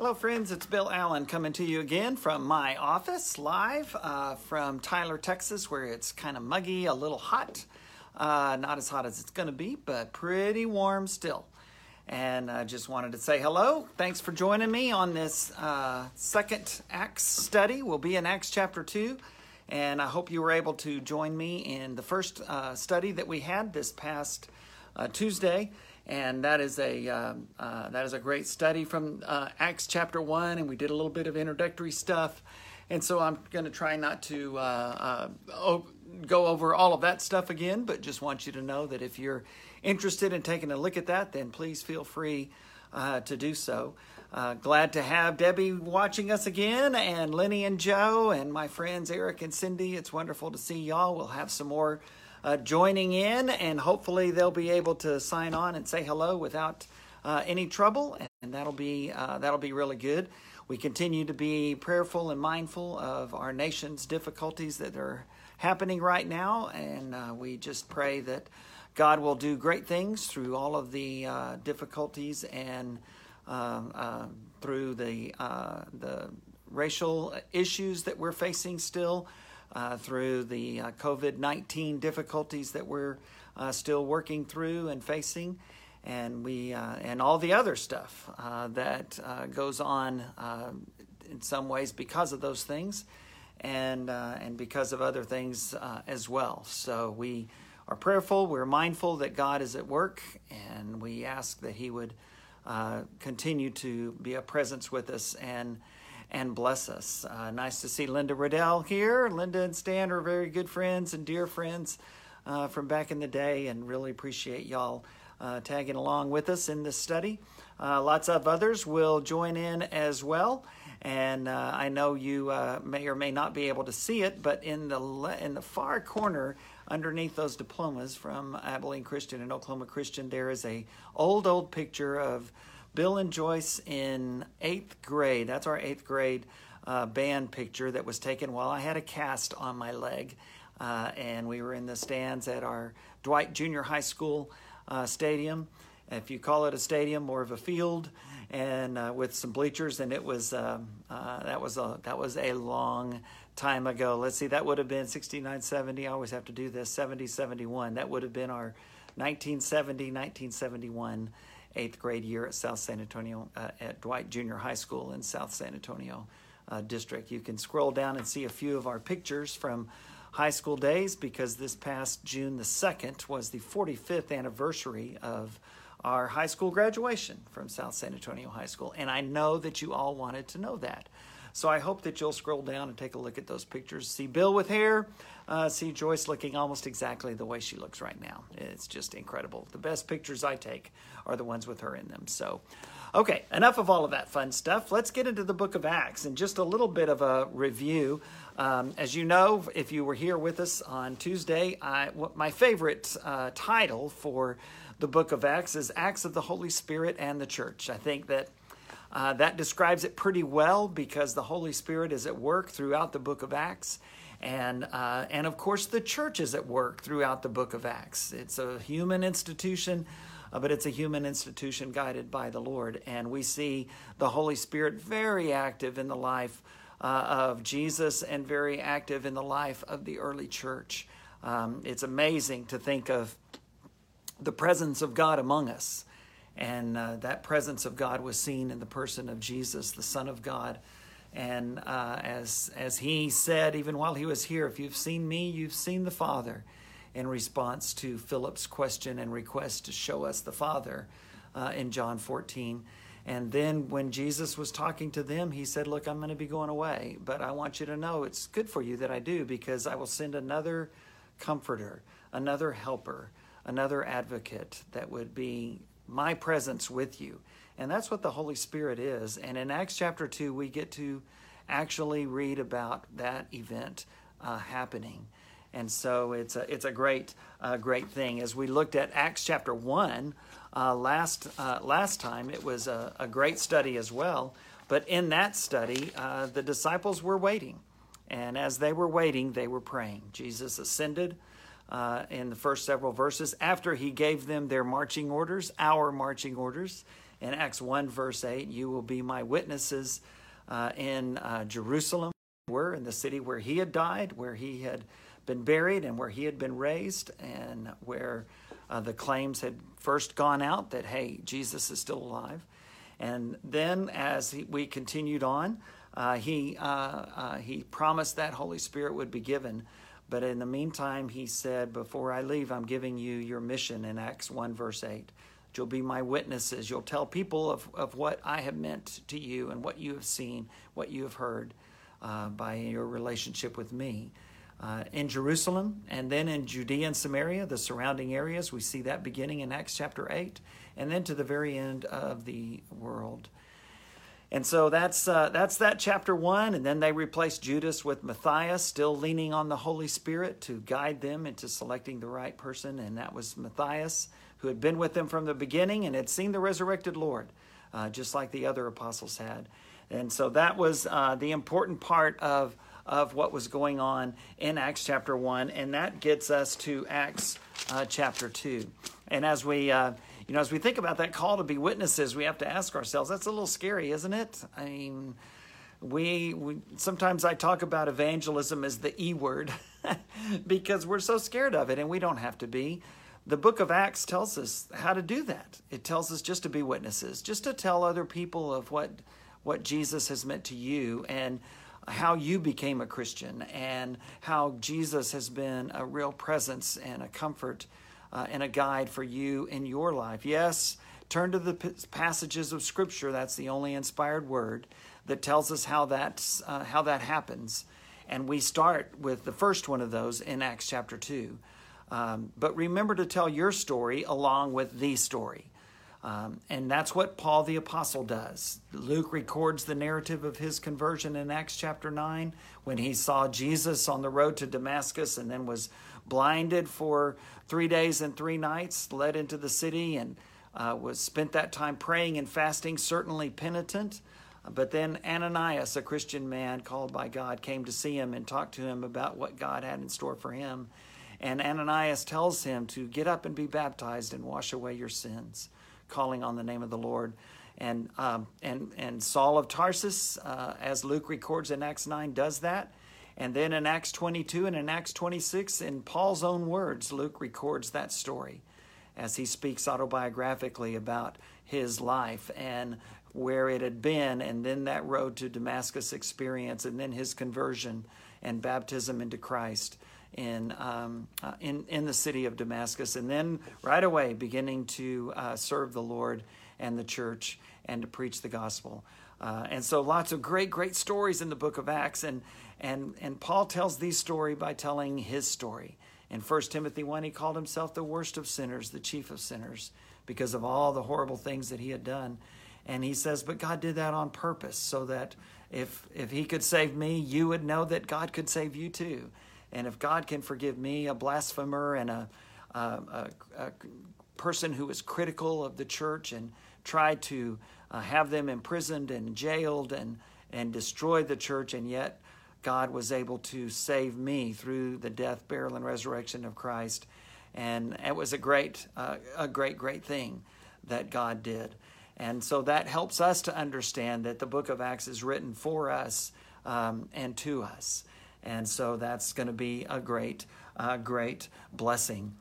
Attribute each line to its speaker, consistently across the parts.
Speaker 1: Hello, friends. It's Bill Allen coming to you again from my office live uh, from Tyler, Texas, where it's kind of muggy, a little hot. Uh, not as hot as it's going to be, but pretty warm still. And I just wanted to say hello. Thanks for joining me on this uh, second Acts study. We'll be in Acts chapter 2. And I hope you were able to join me in the first uh, study that we had this past uh, Tuesday and that is a uh, uh, that is a great study from uh, Acts chapter one, and we did a little bit of introductory stuff, and so I'm going to try not to uh, uh, go over all of that stuff again, but just want you to know that if you're interested in taking a look at that, then please feel free uh, to do so. glad to have Debbie watching us again, and Lenny and Joe, and my friends Eric and Cindy. It's wonderful to see y'all. We'll have some more uh, joining in, and hopefully they'll be able to sign on and say hello without uh, any trouble, and that'll be uh, that'll be really good. We continue to be prayerful and mindful of our nation's difficulties that are happening right now, and uh, we just pray that God will do great things through all of the uh, difficulties and uh, through the the racial issues that we're facing still uh, through the uh, COVID 19 difficulties that we're uh, still working through and facing. And we uh, and all the other stuff uh, that uh, goes on in some ways because of those things, and and because of other things as well. So we are prayerful. We're mindful that God is at work, and we ask that He would continue to be a presence with us and and bless us. Uh, nice to see Linda Riddell here. Linda and Stan are very good friends and dear friends uh, from back in the day, and really appreciate y'all uh, tagging along with us in this study. Uh, lots of others will join in as well. And uh, I know you uh, may or may not be able to see it, but in the le- in the far corner, underneath those diplomas from Abilene Christian and Oklahoma Christian, there is a old old picture of Bill and Joyce in eighth grade. That's our eighth grade uh, band picture that was taken while I had a cast on my leg. Uh, and we were in the stands at our Dwight Junior High School uh, stadium. If you call it a stadium, more of a field, and uh, with some bleachers. And it was um, uh, that was a that was a long time ago. Let's see, that would have been 69, 70. I always have to do this 70, 71. That would have been our 1970, 1971 eighth grade year at South San Antonio, uh, at Dwight Junior High School in South San Antonio uh, District. You can scroll down and see a few of our pictures from high school days because this past June the 2nd was the 45th anniversary of our high school graduation from South San Antonio High School. And I know that you all wanted to know that. So I hope that you'll scroll down and take a look at those pictures. See Bill with hair, uh, see Joyce looking almost exactly the way she looks right now. It's just incredible. The best pictures I take are the ones with her in them. So, okay, enough of all of that fun stuff. Let's get into the book of Acts and just a little bit of a review. Um, as you know, if you were here with us on Tuesday, I, my favorite uh, title for the book of Acts is Acts of the Holy Spirit and the Church. I think that uh, that describes it pretty well because the Holy Spirit is at work throughout the book of Acts. And, uh, and of course, the church is at work throughout the book of Acts. It's a human institution, uh, but it's a human institution guided by the Lord. And we see the Holy Spirit very active in the life uh, of Jesus and very active in the life of the early church. Um, it's amazing to think of the presence of God among us. And uh, that presence of God was seen in the person of Jesus, the Son of God. And uh, as, as he said, even while he was here, if you've seen me, you've seen the Father, in response to Philip's question and request to show us the Father uh, in John 14. And then when Jesus was talking to them, he said, Look, I'm going to be going away, but I want you to know it's good for you that I do because I will send another comforter, another helper, another advocate that would be my presence with you. And that's what the Holy Spirit is. And in Acts chapter 2, we get to actually read about that event uh, happening. And so it's a, it's a great, uh, great thing. As we looked at Acts chapter 1 uh, last, uh, last time, it was a, a, great study as well. But in that study, uh, the disciples were waiting. And as they were waiting, they were praying. Jesus ascended uh, in the first several verses after he gave them their marching orders, our marching orders. In Acts 1, verse 8, you will be my witnesses uh, in uh, Jerusalem, were in the city where he had died, where he had been buried, and where he had been raised, and where uh, the claims had first gone out that, hey, Jesus is still alive. And then as he, we continued on, uh, he, uh, uh, he promised that Holy Spirit would be given. But in the meantime, he said, Before I leave, I'm giving you your mission in Acts 1, verse 8. You'll be my witnesses. You'll tell people of, of what I have meant to you and what you have seen, what you have heard uh, by your relationship with me. Uh, in Jerusalem and then in Judea and Samaria, the surrounding areas, we see that beginning in Acts chapter 8, and then to the very end of the world. And so that's uh, that's that chapter one, and then they replaced Judas with Matthias, still leaning on the Holy Spirit to guide them into selecting the right person, and that was Matthias who had been with them from the beginning and had seen the resurrected Lord, uh, just like the other apostles had. And so that was uh, the important part of, of what was going on in Acts chapter 1. And that gets us to Acts uh, chapter 2. And as we, uh, you know, as we think about that call to be witnesses, we have to ask ourselves, that's a little scary, isn't it? I mean, we, we sometimes I talk about evangelism as the E word because we're so scared of it, and we don't have to be the book of Acts tells us how to do that. It tells us just to be witnesses, just to tell other people of what what Jesus has meant to you and how you became a Christian and how Jesus has been a real presence and a comfort uh, and a guide for you in your life. Yes, turn to the p- passages of Scripture. That's the only inspired word that tells us how that's uh, how that happens. And we start with the first one of those in Acts chapter two. Um, but remember to tell your story along with the story. Um, and that's what Paul the Apostle does. Luke records the narrative of his conversion in Acts chapter 9 when he saw Jesus on the road to Damascus and then was blinded for three days and three nights, led into the city, and uh, was spent that time praying and fasting, certainly penitent. But then Ananias, a Christian man called by God, came to see him and talked to him about what God had in store for him. And Ananias tells him to get up and be baptized and wash away your sins, calling on the name of the Lord. And, um, and, and Saul of Tarsus, uh, as Luke records in Acts 9, does that. And then in Acts 22 and in Acts 26, in Paul's own words, Luke records that story as he speaks autobiographically about his life and where it had been, and then that road to Damascus experience, and then his conversion and baptism into Christ in, um, uh, in, in the city of Damascus, and then right away beginning to uh, serve the Lord and the church and to preach the gospel. Uh, and so lots of great, great stories in the book of Acts. And, and, and Paul tells these story by telling his story. In 1 Timothy 1, he called himself the worst of sinners, the chief of sinners, because of all the horrible things that he had done. And he says, but God did that on purpose so that if, if he could save me, you would know that God could save you too. And if God can forgive me, a blasphemer and a, a, a, a person who was critical of the church and tried to uh, have them imprisoned and jailed and, and destroy the church, and yet God was able to save me through the death, burial, and resurrection of Christ. And it was a great, uh, a great, great thing that God did. And so that helps us to understand that the book of Acts is written for us um, and to us. And so that's going to be a great, uh, great blessing.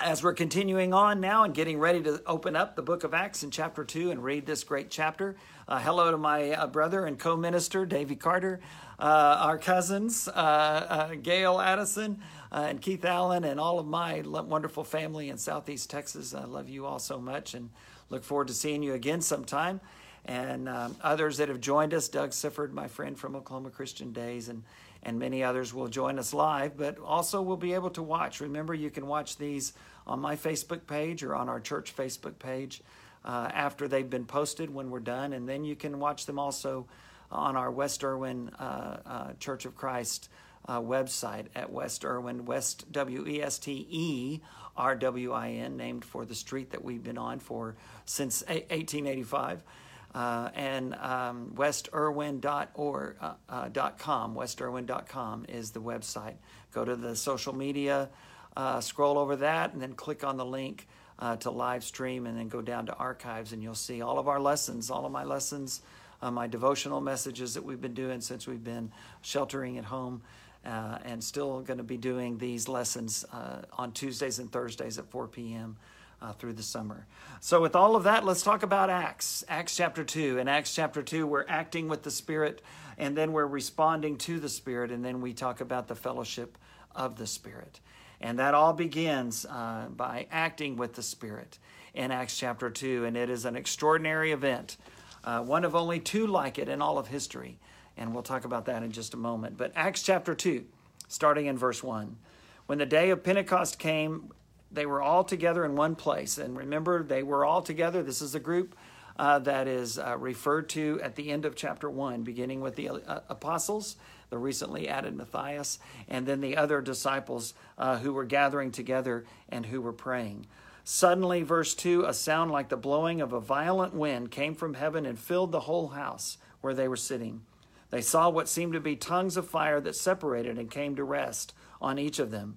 Speaker 1: As we're continuing on now and getting ready to open up the book of Acts in chapter 2 and read this great chapter, uh, hello to my uh, brother and co minister, Davy Carter, uh, our cousins, uh, uh, Gail Addison, and Keith Allen, and all of my wonderful family in Southeast Texas. I love you all so much and look forward to seeing you again sometime. And um, others that have joined us, Doug Sifford, my friend from Oklahoma Christian Days, and and many others will join us live, but also we'll be able to watch. Remember, you can watch these on my Facebook page or on our church Facebook page uh, after they've been posted when we're done, and then you can watch them also on our West Erwin uh, uh, Church of Christ uh, website at West Erwin, West W E S T E R W I N, named for the street that we've been on for since 1885 uh, and um, westerwin.org, uh, uh, .com, westerwin.com is the website. Go to the social media, uh, scroll over that, and then click on the link uh, to live stream and then go down to archives and you'll see all of our lessons, all of my lessons, my devotional messages that we've been doing since we've been sheltering at home. And still going to be doing these lessons on Tuesdays and Thursdays at 4 p.m. Uh, through the summer. So, with all of that, let's talk about Acts. Acts chapter 2. In Acts chapter 2, we're acting with the Spirit, and then we're responding to the Spirit, and then we talk about the fellowship of the Spirit. And that all begins uh, by acting with the Spirit in Acts chapter 2. And it is an extraordinary event, uh, one of only two like it in all of history. And we'll talk about that in just a moment. But Acts chapter 2, starting in verse 1. When the day of Pentecost came, they were all together in one place. And remember, they were all together. This is a group uh, that is uh, referred to at the end of chapter 1, beginning with the uh, apostles the recently added Matthias, and then the other disciples uh, who were gathering together and who were praying. Suddenly, verse 2 a sound like the blowing of a violent wind came from heaven and filled the whole house where they were sitting. They saw what seemed to be tongues of fire that separated and came to rest on each of them.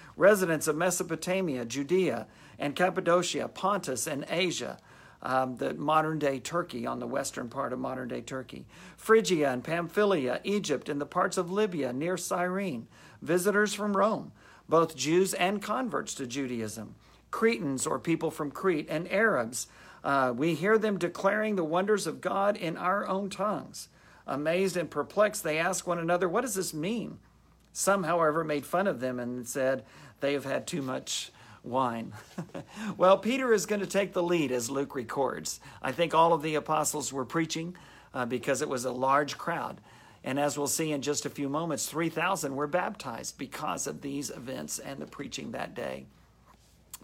Speaker 1: residents of Mesopotamia, Judea, and Cappadocia, Pontus, and Asia, um, the modern day Turkey on the western part of modern day Turkey, Phrygia and Pamphylia, Egypt, and the parts of Libya near Cyrene visitors from Rome, both Jews and converts to Judaism, Cretans or people from Crete, and Arabs. Uh, we hear them declaring the wonders of God in our own tongues. Amazed and perplexed, they ask one another, What does this mean? Some, however, made fun of them and said, They have had too much wine. well, Peter is going to take the lead, as Luke records. I think all of the apostles were preaching uh, because it was a large crowd. And as we'll see in just a few moments, 3,000 were baptized because of these events and the preaching that day.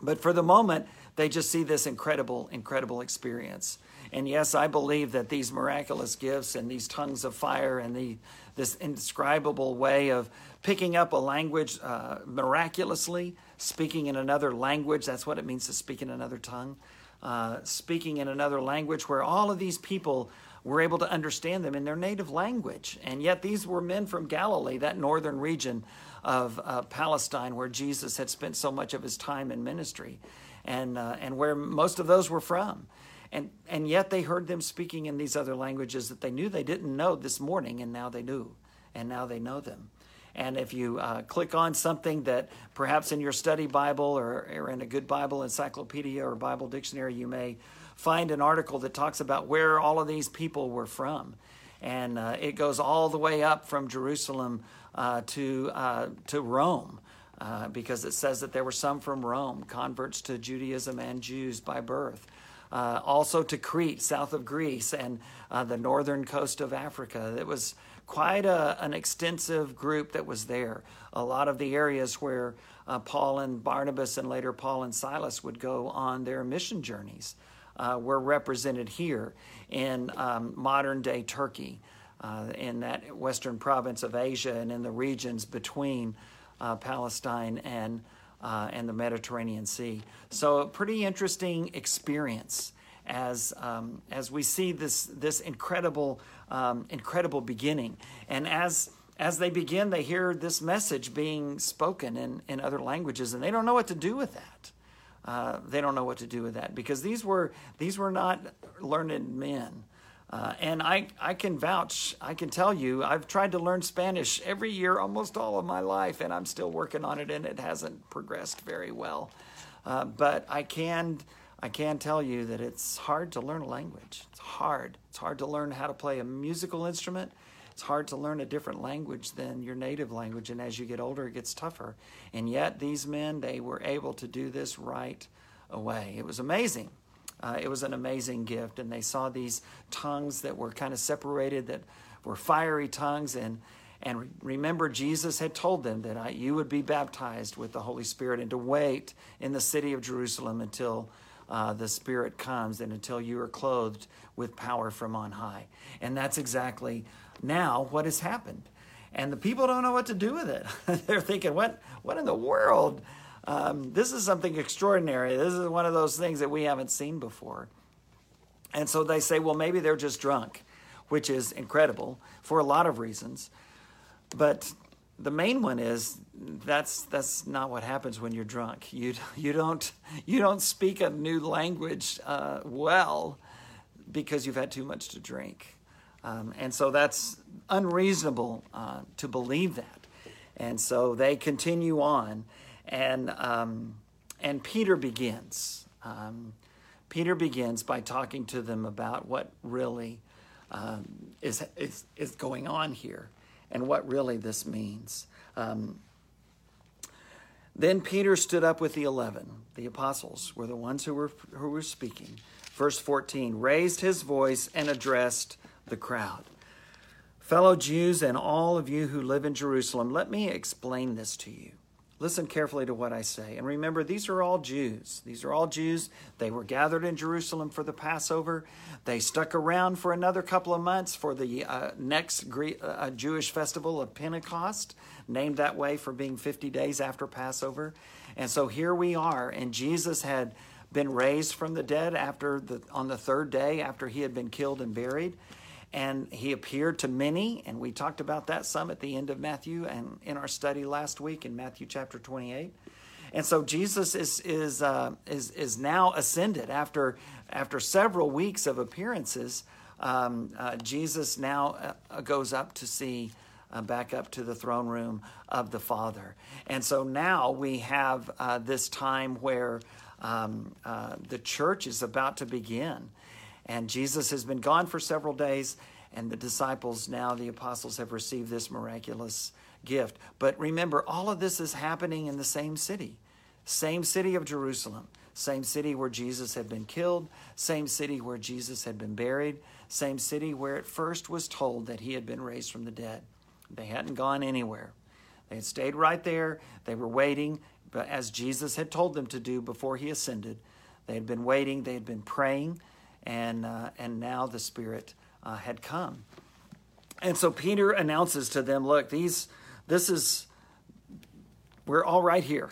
Speaker 1: But for the moment, they just see this incredible, incredible experience. And yes, I believe that these miraculous gifts and these tongues of fire and the, this indescribable way of picking up a language uh, miraculously, speaking in another language, that's what it means to speak in another tongue, uh, speaking in another language where all of these people were able to understand them in their native language. And yet, these were men from Galilee, that northern region of uh, Palestine where Jesus had spent so much of his time in ministry and, uh, and where most of those were from. And, and yet, they heard them speaking in these other languages that they knew they didn't know this morning, and now they knew, and now they know them. And if you uh, click on something that perhaps in your study Bible or, or in a good Bible encyclopedia or Bible dictionary, you may find an article that talks about where all of these people were from. And uh, it goes all the way up from Jerusalem uh, to, uh, to Rome. Uh, because it says that there were some from Rome, converts to Judaism and Jews by birth. Uh, also to Crete, south of Greece, and uh, the northern coast of Africa. It was quite a, an extensive group that was there. A lot of the areas where Paul and Barnabas and later Paul and Silas would go on their mission journeys uh, were represented here in um, modern day Turkey, uh, in that western province of Asia, and in the regions between uh, Palestine and uh, and the Mediterranean Sea. So, a pretty interesting experience as um, as we see this this incredible um, incredible beginning, and as as they begin, they hear this message being spoken in, in other languages, and they don't know what to do with that. Uh, they don't know what to do with that because these were these were not learned men. Uh, and I, I can vouch, I can tell you, I've tried to learn Spanish every year almost all of my life, and I'm still working on it, and it hasn't progressed very well. Uh, but I can, I can tell you that it's hard to learn a language. It's hard. It's hard to learn how to play a musical instrument. It's hard to learn a different language than your native language, and as you get older, it gets tougher. And yet, these men, they were able to do this right away. It was amazing. Uh, it was an amazing gift, and they saw these tongues that were kind of separated, that were fiery tongues, and and remember, Jesus had told them that I, you would be baptized with the Holy Spirit and to wait in the city of Jerusalem until uh, the Spirit comes and until you are clothed with power from on high. And that's exactly now what has happened. And the people don't know what to do with it. They're thinking, what, what in the world? Um, this is something extraordinary. This is one of those things that we haven't seen before. And so they say, well, maybe they're just drunk, which is incredible for a lot of reasons. But the main one is that's that's not what happens when you're drunk. You you don't you don't speak a new language uh, well because you've had too much to drink, um, and so that's unreasonable uh, to believe that. And so they continue on, and um, and Peter begins. Um, Peter begins by talking to them about what really um, is, is is going on here and what really this means. Um, then Peter stood up with the eleven. The apostles were the ones who were who were speaking. Verse 14 raised his voice and addressed the crowd. Fellow Jews and all of you who live in Jerusalem, let me explain this to you. Listen carefully to what I say. And remember, these are all Jews. These are all Jews. They were gathered in Jerusalem for the Passover. They stuck around for another couple of months for the uh, next Greek, uh, Jewish festival of Pentecost, named that way for being 50 days after Passover. And so here we are, and Jesus had been raised from the dead after the, on the third day after he had been killed and buried and he appeared to many and we talked about that some at the end of matthew and in our study last week in matthew chapter 28 and so jesus is is uh, is is now ascended after after several weeks of appearances. Um, uh, jesus now uh, goes up to see uh, back up to the throne room of the father. And so now we have uh, this time where um, uh, the church is about to begin and Jesus has been gone for several days, and the disciples, now the apostles, have received this miraculous gift. But remember, all of this is happening in the same city, same city of Jerusalem, same city where Jesus had been killed, same city where Jesus had been buried, same city where it first was told that he had been raised from the dead. They hadn't gone anywhere. They had stayed right there. They were waiting, but as Jesus had told them to do before he ascended, they had been waiting, they had been praying and, uh, and now the Spirit uh, had come. And so Peter announces to them, look, these, this is, we're all right here.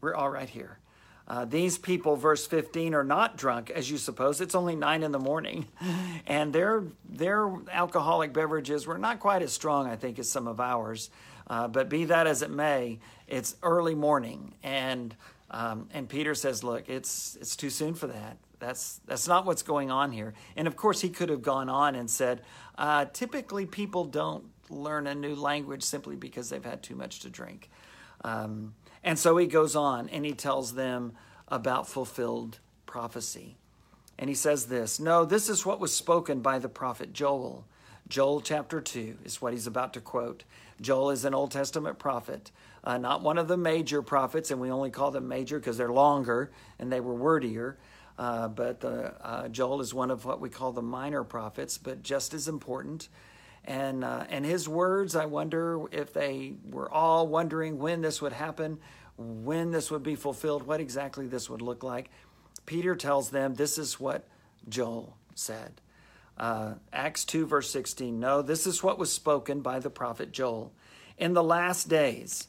Speaker 1: We're all right here. Uh, these people, verse 15, are not drunk, as you suppose. It's only nine in the morning. And their, their alcoholic beverages were not quite as strong, I think, as some of ours. Uh, but be that as it may, it's early morning. And, um, and Peter says, look, it's, it's too soon for that. That's that's not what's going on here. And of course, he could have gone on and said, uh, typically people don't learn a new language simply because they've had too much to drink. Um, and so he goes on and he tells them about fulfilled prophecy. And he says this No, this is what was spoken by the prophet Joel. Joel chapter 2 is what he's about to quote. Joel is an Old Testament prophet, uh, not one of the major prophets, and we only call them major because they're longer and they were wordier. Uh, but uh, Joel is one of what we call the minor prophets, but just as important. And, uh, and his words, I wonder if they were all wondering when this would happen, when this would be fulfilled, what exactly this would look like. Peter tells them this is what Joel said. Uh, Acts 2, verse 16. No, this is what was spoken by the prophet Joel. In the last days,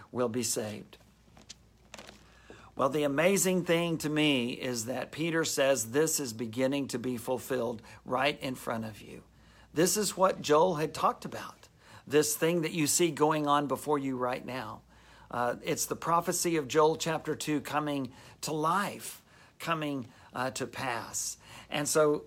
Speaker 1: will be saved. Well, the amazing thing to me is that Peter says this is beginning to be fulfilled right in front of you. This is what Joel had talked about, this thing that you see going on before you right now. Uh, it's the prophecy of Joel chapter 2 coming to life, coming uh, to pass. And so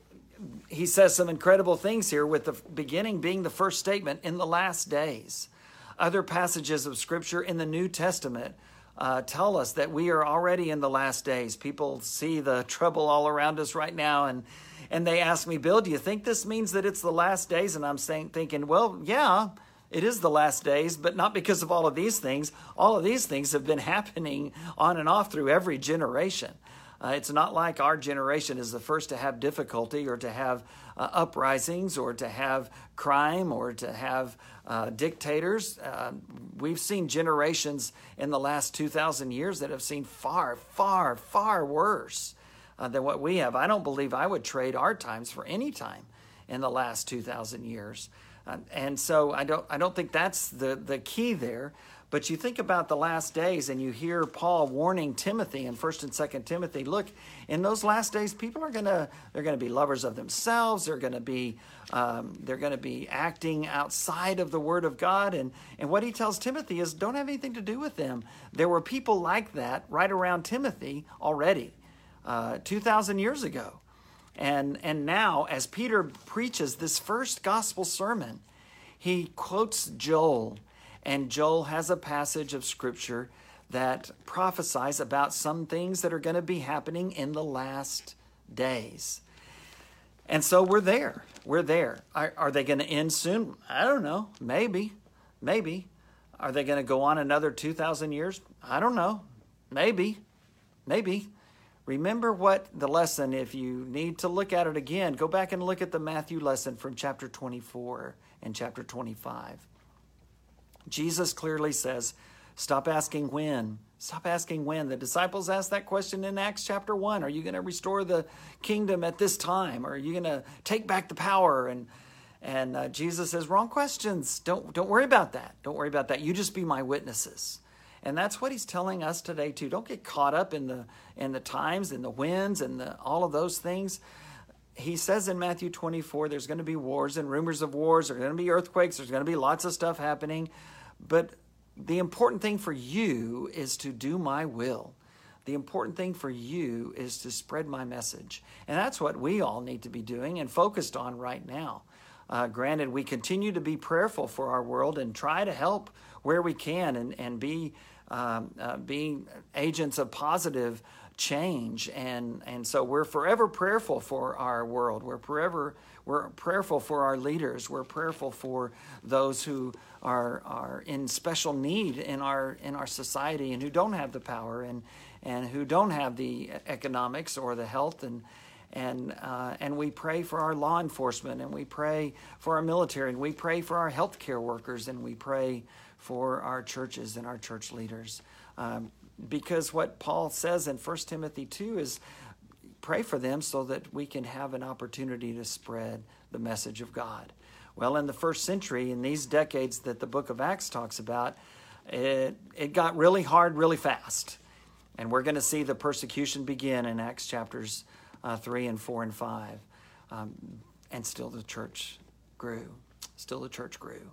Speaker 1: he says some incredible things here, with the beginning being the first statement in the last days. Other passages of Scripture in the New Testament uh, tell us that we are already in the last days. People see the trouble all around us right now, and and they ask me, Bill, do you think this means that it's the last days? And I'm saying, thinking, well, yeah, it is the last days, but not because of all of these things. All of these things have been happening on and off through every generation. Uh, it's not like our generation is the first to have difficulty or to have uh, uprisings or to have crime or to have uh, dictators. Uh, we've seen generations in the last 2,000 years that have seen far, far, far worse uh, than what we have. I don't believe I would trade our times for any time in the last 2,000 years. Uh, and so I don't, I don't think that's the, the key there. But you think about the last days and you hear Paul warning Timothy in 1st and 2nd Timothy, look, in those last days, people are going to, they're going to be lovers of themselves. They're going to be, um, they're going to be acting outside of the word of God. And, and what he tells Timothy is don't have anything to do with them. There were people like that right around Timothy already, uh, 2,000 years ago. And, and now, as Peter preaches this first gospel sermon, he quotes Joel and Joel has a passage of scripture that prophesies about some things that are going to be happening in the last days. And so we're there. We're there. Are, are they going to end soon? I don't know. Maybe. Maybe. Are they going to go on another 2,000 years? I don't know. Maybe. Maybe. Remember what the lesson, if you need to look at it again, go back and look at the Matthew lesson from chapter 24 and chapter 25. Jesus clearly says, Stop asking when. Stop asking when. The disciples asked that question in Acts chapter 1. Are you going to restore the kingdom at this time? Or are you going to take back the power? And and uh, Jesus says, wrong questions. Don't don't worry about that. Don't worry about that. You just be my witnesses. And that's what he's telling us today too. Don't get caught up in the in the times and the winds and the, all of those things. He says in Matthew 24, there's going to be wars and rumors of wars. There's going to be earthquakes. There's going to be lots of stuff happening. But the important thing for you is to do my will. The important thing for you is to spread my message. And that's what we all need to be doing and focused on right now. Uh, granted, we continue to be prayerful for our world and try to help where we can and, and be, um, uh, being agents of positive change. And, and so we're forever prayerful for our world. We're forever we're prayerful for our leaders. We're prayerful for those who are, are in special need in our, in our society and who don't have the power and, and who don't have the economics or the health. And, and, uh, and we pray for our law enforcement and we pray for our military and we pray for our healthcare workers and we pray for our churches and our church leaders. Um, because what Paul says in 1 Timothy 2 is pray for them so that we can have an opportunity to spread the message of God. Well, in the first century, in these decades that the book of Acts talks about, it, it got really hard really fast. And we're going to see the persecution begin in Acts chapters uh, 3 and 4 and 5. Um, and still the church grew. Still the church grew.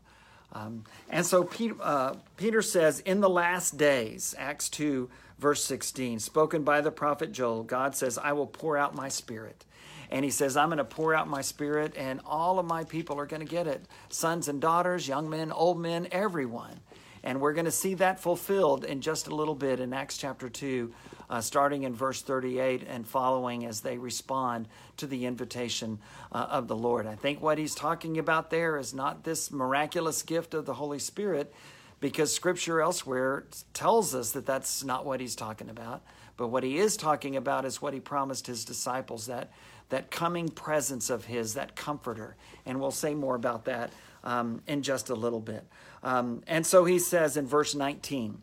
Speaker 1: Um, and so Peter, uh, Peter says, in the last days, Acts 2, verse 16, spoken by the prophet Joel, God says, I will pour out my spirit. And he says, I'm going to pour out my spirit, and all of my people are going to get it sons and daughters, young men, old men, everyone. And we're going to see that fulfilled in just a little bit in Acts chapter 2, uh, starting in verse 38 and following as they respond to the invitation uh, of the Lord. I think what he's talking about there is not this miraculous gift of the Holy Spirit because scripture elsewhere tells us that that's not what he's talking about. But what he is talking about is what he promised his disciples that, that coming presence of his, that comforter. And we'll say more about that um, in just a little bit. Um, and so he says in verse 19,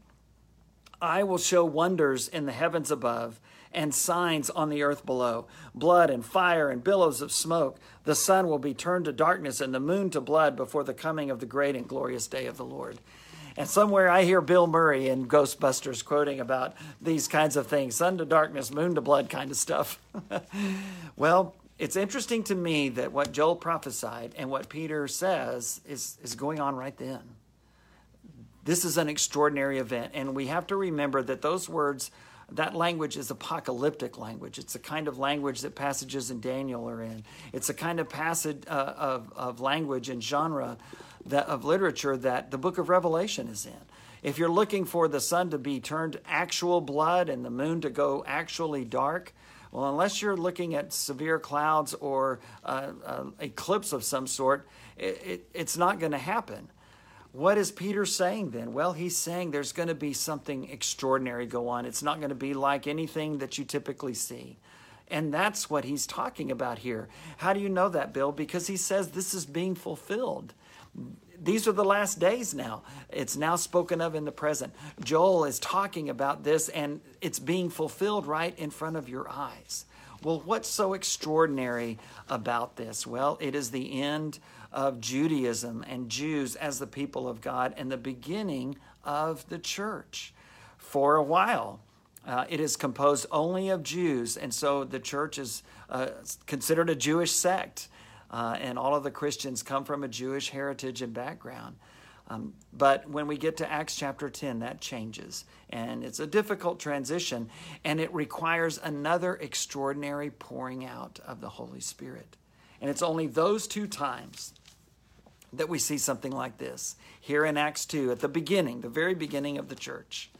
Speaker 1: I will show wonders in the heavens above and signs on the earth below blood and fire and billows of smoke. The sun will be turned to darkness and the moon to blood before the coming of the great and glorious day of the Lord. And somewhere I hear Bill Murray in Ghostbusters quoting about these kinds of things sun to darkness, moon to blood kind of stuff. well, it's interesting to me that what Joel prophesied and what Peter says is, is going on right then. This is an extraordinary event, and we have to remember that those words, that language is apocalyptic language. It's the kind of language that passages in Daniel are in. It's a kind of passage uh, of, of language and genre that, of literature that the book of Revelation is in. If you're looking for the sun to be turned actual blood and the moon to go actually dark, well, unless you're looking at severe clouds or uh, uh, eclipse of some sort, it, it, it's not going to happen. What is Peter saying then? Well, he's saying there's going to be something extraordinary go on. It's not going to be like anything that you typically see. And that's what he's talking about here. How do you know that, Bill? Because he says this is being fulfilled. These are the last days now. It's now spoken of in the present. Joel is talking about this, and it's being fulfilled right in front of your eyes. Well, what's so extraordinary about this? Well, it is the end of Judaism and Jews as the people of God and the beginning of the church. For a while, uh, it is composed only of Jews, and so the church is uh, considered a Jewish sect, uh, and all of the Christians come from a Jewish heritage and background. Um, but when we get to Acts chapter 10, that changes. And it's a difficult transition, and it requires another extraordinary pouring out of the Holy Spirit. And it's only those two times that we see something like this here in Acts 2, at the beginning, the very beginning of the church.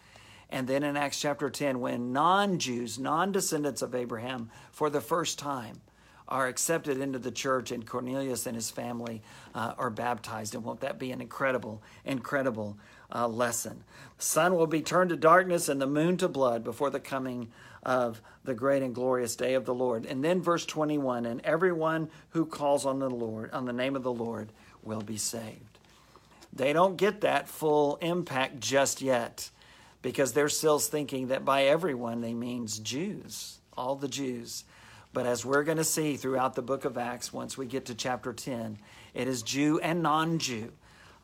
Speaker 1: And then in Acts chapter 10, when non Jews, non descendants of Abraham, for the first time are accepted into the church, and Cornelius and his family uh, are baptized. And won't that be an incredible, incredible uh, lesson? The sun will be turned to darkness and the moon to blood before the coming of the great and glorious day of the Lord. And then verse 21 and everyone who calls on the Lord, on the name of the Lord, will be saved. They don't get that full impact just yet because they're still thinking that by everyone they means Jews, all the Jews. But as we're going to see throughout the book of Acts, once we get to chapter 10, it is Jew and non Jew.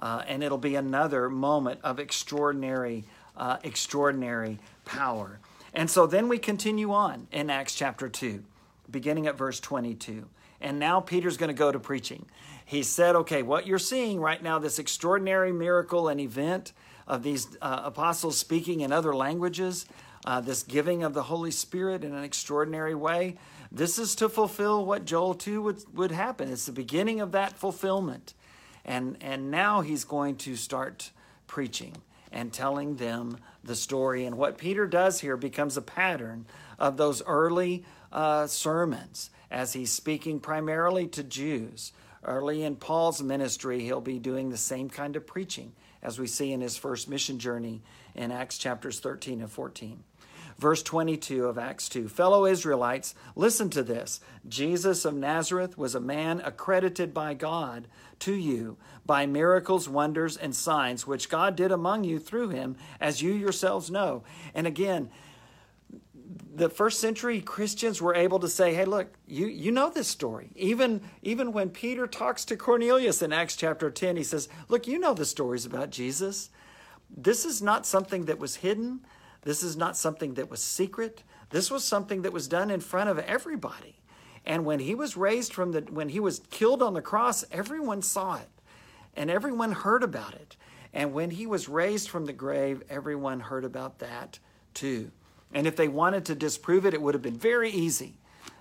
Speaker 1: Uh, and it'll be another moment of extraordinary, uh, extraordinary power. And so then we continue on in Acts chapter 2, beginning at verse 22. And now Peter's going to go to preaching. He said, okay, what you're seeing right now, this extraordinary miracle and event, of these uh, apostles speaking in other languages, uh, this giving of the Holy Spirit in an extraordinary way. This is to fulfill what Joel 2 would, would happen. It's the beginning of that fulfillment. And, and now he's going to start preaching and telling them the story. And what Peter does here becomes a pattern of those early uh, sermons as he's speaking primarily to Jews. Early in Paul's ministry, he'll be doing the same kind of preaching as we see in his first mission journey in Acts chapters 13 and 14. Verse 22 of Acts 2 Fellow Israelites, listen to this. Jesus of Nazareth was a man accredited by God to you by miracles, wonders, and signs which God did among you through him, as you yourselves know. And again, the first century Christians were able to say, hey, look, you, you know this story. Even, even when Peter talks to Cornelius in Acts chapter 10, he says, look, you know the stories about Jesus. This is not something that was hidden. This is not something that was secret. This was something that was done in front of everybody. And when he was raised from the, when he was killed on the cross, everyone saw it and everyone heard about it. And when he was raised from the grave, everyone heard about that too. And if they wanted to disprove it, it would have been very easy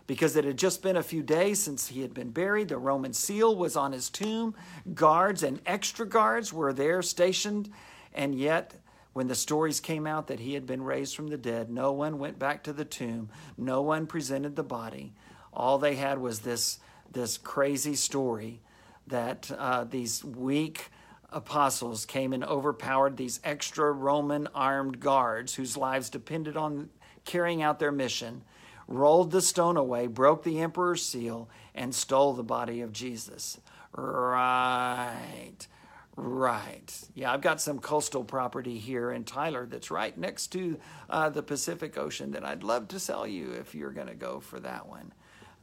Speaker 1: because it had just been a few days since he had been buried. The Roman seal was on his tomb. Guards and extra guards were there stationed. And yet, when the stories came out that he had been raised from the dead, no one went back to the tomb. No one presented the body. All they had was this, this crazy story that uh, these weak, apostles came and overpowered these extra Roman armed guards whose lives depended on carrying out their mission, rolled the stone away, broke the emperor's seal, and stole the body of Jesus. Right. Right. Yeah, I've got some coastal property here in Tyler that's right next to uh, the Pacific Ocean that I'd love to sell you if you're going to go for that one.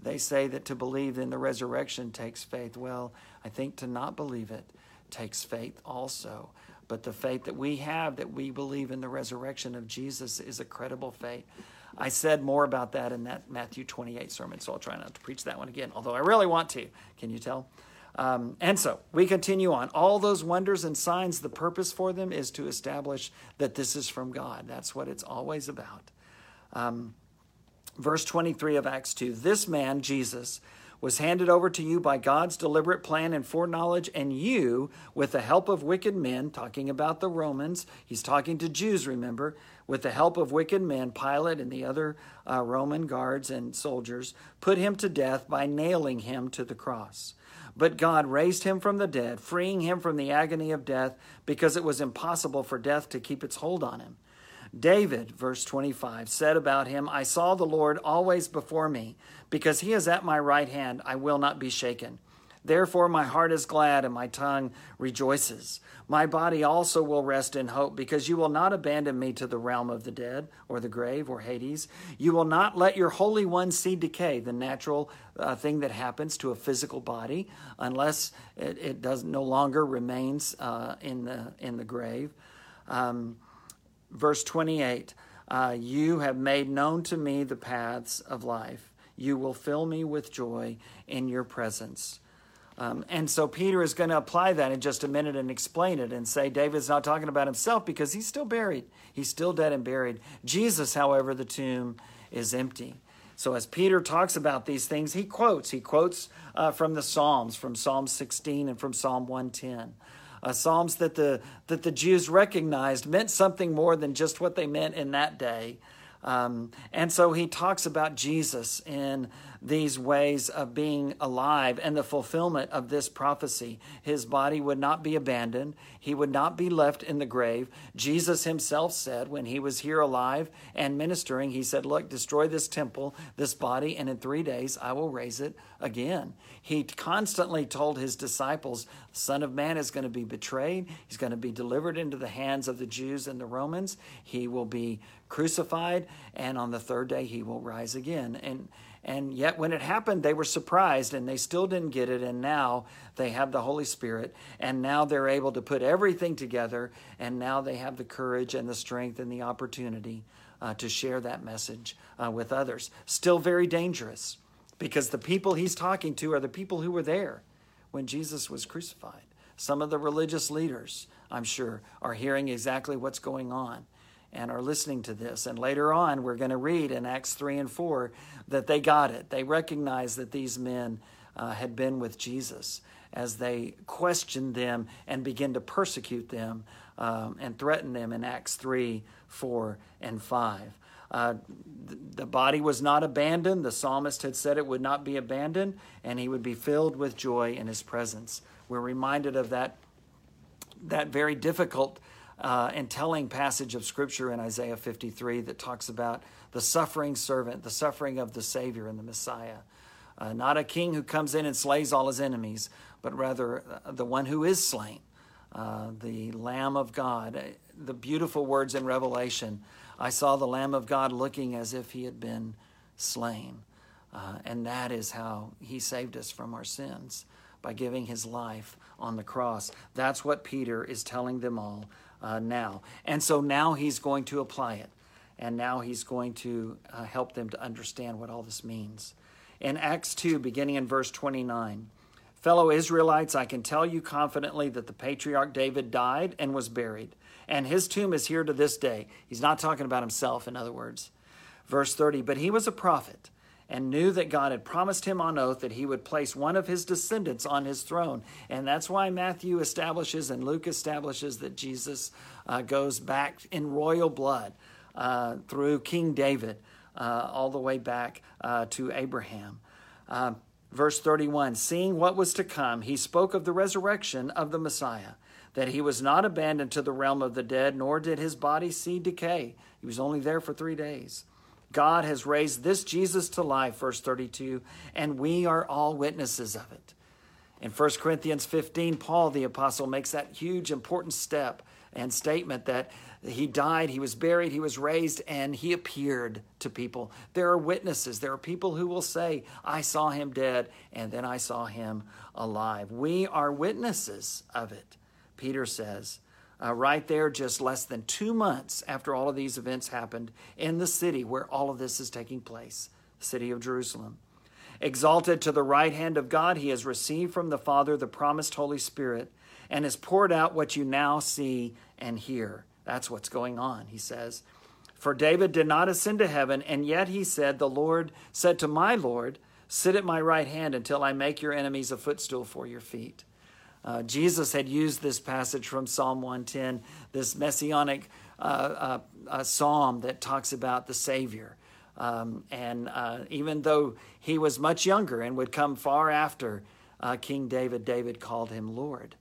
Speaker 1: They say that to believe in the resurrection takes faith. Well, I think to not believe it takes faith also. But the faith that we have, that we believe in the resurrection of Jesus, is a credible faith. I said more about that in that Matthew 28 sermon, so I'll try not to preach that one again, although I really want to. Can you tell? Um, and so we continue on. All those wonders and signs, the purpose for them is to establish that this is from God. That's what it's always about. Um, verse 23 of Acts 2 This man, Jesus, was handed over to you by God's deliberate plan and foreknowledge, and you, with the help of wicked men, talking about the Romans, he's talking to Jews, remember, with the help of wicked men, Pilate and the other uh, Roman guards and soldiers, put him to death by nailing him to the cross. But God raised him from the dead, freeing him from the agony of death, because it was impossible for death to keep its hold on him. David, verse 25, said about him, I saw the Lord always before me. Because he is at my right hand, I will not be shaken. Therefore, my heart is glad and my tongue rejoices. My body also will rest in hope, because you will not abandon me to the realm of the dead, or the grave, or Hades. You will not let your Holy One see decay, the natural uh, thing that happens to a physical body, unless it, it does no longer remains uh, in the in the grave. Um, verse 28 uh, You have made known to me the paths of life. You will fill me with joy in your presence. Um, and so Peter is going to apply that in just a minute and explain it and say David's not talking about himself because he's still buried. He's still dead and buried. Jesus, however, the tomb is empty. So as Peter talks about these things, he quotes. He quotes uh, from the Psalms, from Psalm 16 and from Psalm 110 uh, psalms that the that the Jews recognized meant something more than just what they meant in that day. Um, and so he talks about Jesus in these ways of being alive and the fulfillment of this prophecy. His body would not be abandoned, he would not be left in the grave. Jesus himself said when he was here alive and ministering, he said, Look, destroy this temple, this body, and in three days I will raise it again. He constantly told his disciples, Son of Man is going to be betrayed, he's going to be delivered into the hands of the Jews and the Romans, he will be crucified, and on the third day he will rise again. And and yet, when it happened, they were surprised and they still didn't get it. And now they have the Holy Spirit. And now they're able to put everything together. And now they have the courage and the strength and the opportunity uh, to share that message uh, with others. Still very dangerous because the people he's talking to are the people who were there when Jesus was crucified. Some of the religious leaders, I'm sure, are hearing exactly what's going on and are listening to this. And later on, we're going to read in Acts 3 and 4 that they got it. They recognized that these men uh, had been with Jesus as they questioned them and began to persecute them um, and threaten them in Acts 3, 4, and 5. Uh, the body was not abandoned. The psalmist had said it would not be abandoned, and he would be filled with joy in his presence. We're reminded of that, that very difficult uh, and telling passage of scripture in Isaiah 53 that talks about the suffering servant, the suffering of the Savior and the Messiah. Uh, not a king who comes in and slays all his enemies, but rather uh, the one who is slain, uh, the Lamb of God. Uh, the beautiful words in Revelation I saw the Lamb of God looking as if he had been slain. Uh, and that is how he saved us from our sins by giving his life on the cross. That's what Peter is telling them all uh, now. And so now he's going to apply it. And now he's going to uh, help them to understand what all this means. In Acts 2, beginning in verse 29, fellow Israelites, I can tell you confidently that the patriarch David died and was buried, and his tomb is here to this day. He's not talking about himself, in other words. Verse 30, but he was a prophet and knew that God had promised him on oath that he would place one of his descendants on his throne. And that's why Matthew establishes and Luke establishes that Jesus uh, goes back in royal blood uh, through King David uh, all the way back uh, to Abraham. Uh, verse 31 Seeing what was to come, he spoke of the resurrection of the Messiah. That he was not abandoned to the realm of the dead, nor did his body see decay. He was only there for three days. God has raised this Jesus to life, verse 32, and we are all witnesses of it. In 1 Corinthians 15, Paul the apostle makes that huge important step and statement that he died, he was buried, he was raised, and he appeared to people. There are witnesses. There are people who will say, I saw him dead, and then I saw him alive. We are witnesses of it, Peter says uh, right there, just less than two months after all of these events happened in the city where all of this is taking place, the city of Jerusalem. Exalted to the right hand of God, he has received from the Father the promised Holy Spirit and has poured out what you now see and hear. That's what's going on, he says. For David did not ascend to heaven, and yet he said, The Lord said to my Lord, Sit at my right hand until I make your enemies a footstool for your feet. Uh, Jesus had used this passage from Psalm 110, this messianic uh, uh, uh, psalm that talks about the Savior. Um, and uh, even though he was much younger and would come far after uh, King David, David called him Lord.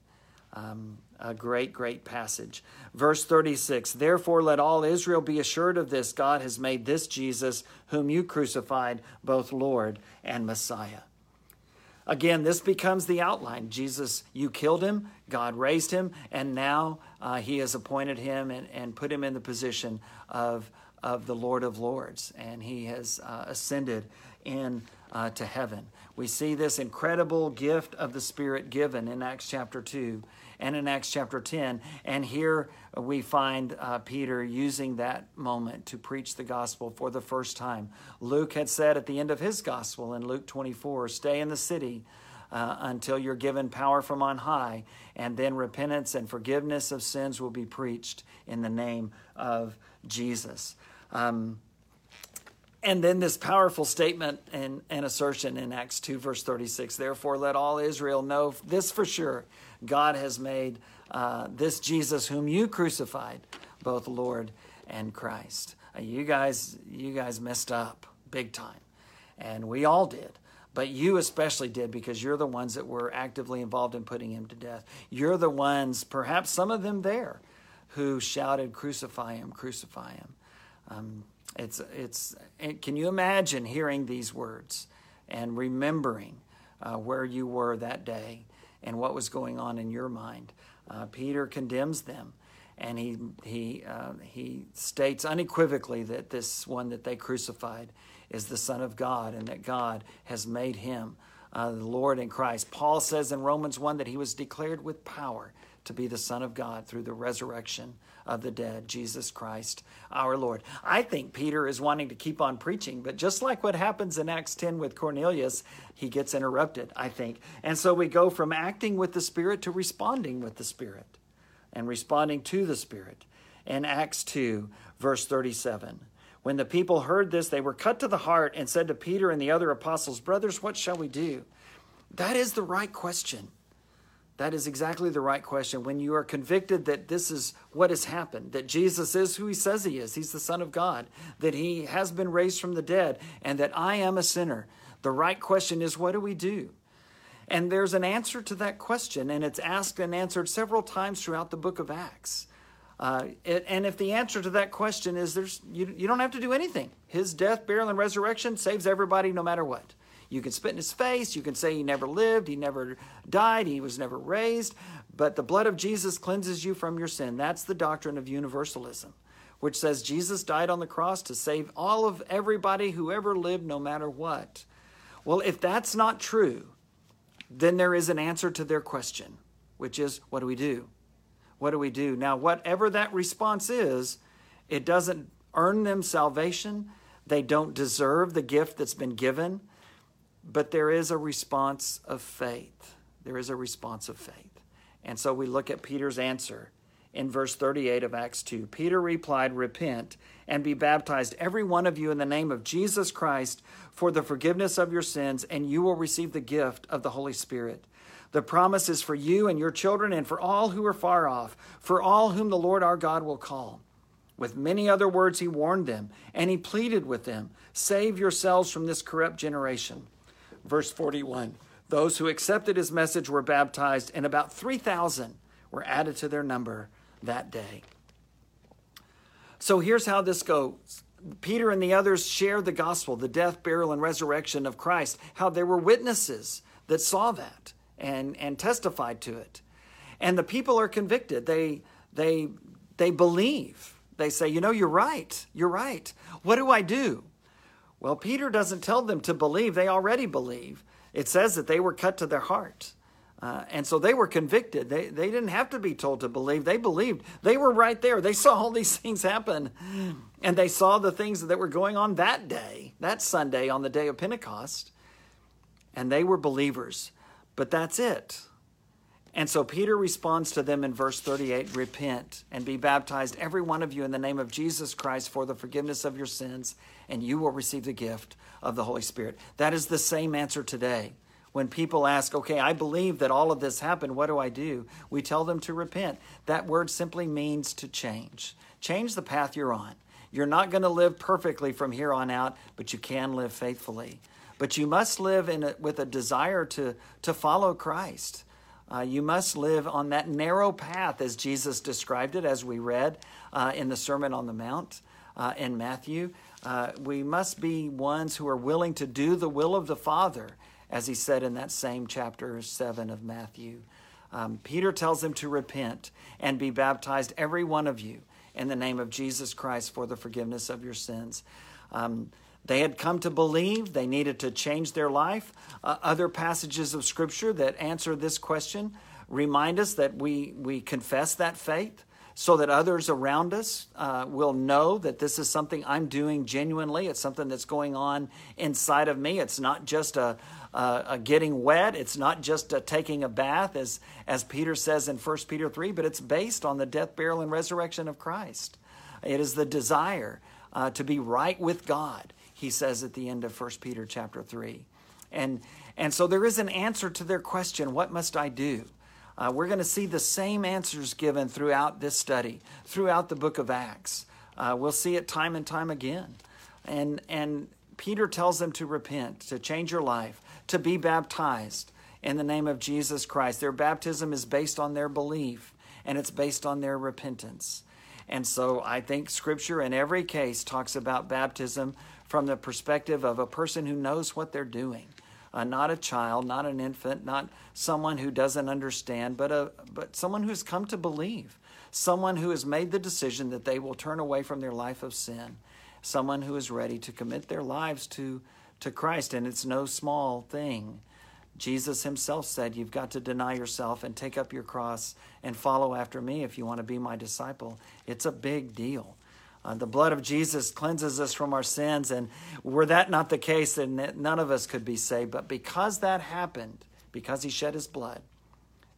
Speaker 1: Um, a great, great passage. Verse 36 Therefore, let all Israel be assured of this God has made this Jesus, whom you crucified, both Lord and Messiah. Again, this becomes the outline. Jesus, you killed him, God raised him, and now uh, he has appointed him and, and put him in the position of, of the Lord of Lords, and he has uh, ascended in uh, to heaven. We see this incredible gift of the Spirit given in Acts chapter 2 and in Acts chapter 10. And here we find uh, Peter using that moment to preach the gospel for the first time. Luke had said at the end of his gospel in Luke 24 stay in the city. Uh, until you're given power from on high, and then repentance and forgiveness of sins will be preached in the name of Jesus. Um, and then this powerful statement and, and assertion in Acts 2, verse 36 Therefore, let all Israel know this for sure God has made uh, this Jesus, whom you crucified, both Lord and Christ. Uh, you guys, you guys messed up big time, and we all did. But you especially did because you're the ones that were actively involved in putting him to death. You're the ones, perhaps some of them there, who shouted, "Crucify him! Crucify him!" Um, it's it's. Can you imagine hearing these words and remembering uh, where you were that day and what was going on in your mind? Uh, Peter condemns them, and he he uh, he states unequivocally that this one that they crucified is the Son of God, and that God has made him uh, the Lord in Christ. Paul says in Romans one that he was declared with power to be the Son of God through the resurrection of the dead, Jesus Christ our Lord. I think Peter is wanting to keep on preaching, but just like what happens in Acts 10 with Cornelius, he gets interrupted, I think. And so we go from acting with the Spirit to responding with the Spirit and responding to the Spirit. In Acts 2, verse 37. When the people heard this, they were cut to the heart and said to Peter and the other apostles, Brothers, what shall we do? That is the right question. That is exactly the right question. When you are convicted that this is what has happened, that Jesus is who he says he is, he's the Son of God, that he has been raised from the dead, and that I am a sinner, the right question is what do we do? And there's an answer to that question, and it's asked and answered several times throughout the book of Acts. Uh, and if the answer to that question is there's you, you don't have to do anything, his death, burial, and resurrection saves everybody no matter what. You can spit in his face. You can say he never lived, he never died, he was never raised. But the blood of Jesus cleanses you from your sin. That's the doctrine of universalism, which says Jesus died on the cross to save all of everybody who ever lived, no matter what. Well, if that's not true, then there is an answer to their question, which is what do we do? What do we do? Now, whatever that response is, it doesn't earn them salvation. They don't deserve the gift that's been given. But there is a response of faith. There is a response of faith. And so we look at Peter's answer in verse 38 of Acts 2. Peter replied, Repent and be baptized, every one of you, in the name of Jesus Christ for the forgiveness of your sins, and you will receive the gift of the Holy Spirit. The promise is for you and your children, and for all who are far off, for all whom the Lord our God will call. With many other words, he warned them, and he pleaded with them Save yourselves from this corrupt generation. Verse 41 Those who accepted his message were baptized, and about 3,000 were added to their number that day. So here's how this goes. Peter and the others shared the gospel, the death, burial, and resurrection of Christ, how there were witnesses that saw that and, and testified to it. And the people are convicted. They, they, they believe. They say, you know, you're right. You're right. What do I do? Well, Peter doesn't tell them to believe, they already believe. It says that they were cut to their heart. Uh, and so they were convicted. They, they didn't have to be told to believe. They believed. They were right there. They saw all these things happen. And they saw the things that were going on that day, that Sunday on the day of Pentecost. And they were believers. But that's it. And so Peter responds to them in verse 38 Repent and be baptized, every one of you, in the name of Jesus Christ for the forgiveness of your sins, and you will receive the gift of the Holy Spirit. That is the same answer today. When people ask, okay, I believe that all of this happened, what do I do? We tell them to repent. That word simply means to change. Change the path you're on. You're not going to live perfectly from here on out, but you can live faithfully. But you must live in a, with a desire to, to follow Christ. Uh, you must live on that narrow path as Jesus described it, as we read uh, in the Sermon on the Mount uh, in Matthew. Uh, we must be ones who are willing to do the will of the Father, as he said in that same chapter 7 of Matthew. Um, Peter tells them to repent and be baptized, every one of you, in the name of Jesus Christ for the forgiveness of your sins. Um, they had come to believe, they needed to change their life. Uh, other passages of Scripture that answer this question remind us that we, we confess that faith so that others around us uh, will know that this is something I'm doing genuinely. It's something that's going on inside of me. It's not just a, a, a getting wet. It's not just a taking a bath, as, as Peter says in 1 Peter 3, but it's based on the death, burial, and resurrection of Christ. It is the desire uh, to be right with God he says at the end of 1 Peter chapter 3. And, and so there is an answer to their question what must I do? Uh, we're going to see the same answers given throughout this study, throughout the book of Acts. Uh, we'll see it time and time again. And, and Peter tells them to repent, to change your life, to be baptized in the name of Jesus Christ. Their baptism is based on their belief and it's based on their repentance. And so I think Scripture in every case talks about baptism from the perspective of a person who knows what they're doing. Uh, not a child, not an infant, not someone who doesn't understand, but, a, but someone who's come to believe, someone who has made the decision that they will turn away from their life of sin, someone who is ready to commit their lives to, to Christ. And it's no small thing. Jesus himself said, You've got to deny yourself and take up your cross and follow after me if you want to be my disciple. It's a big deal. Uh, the blood of Jesus cleanses us from our sins. And were that not the case, then none of us could be saved. But because that happened, because he shed his blood,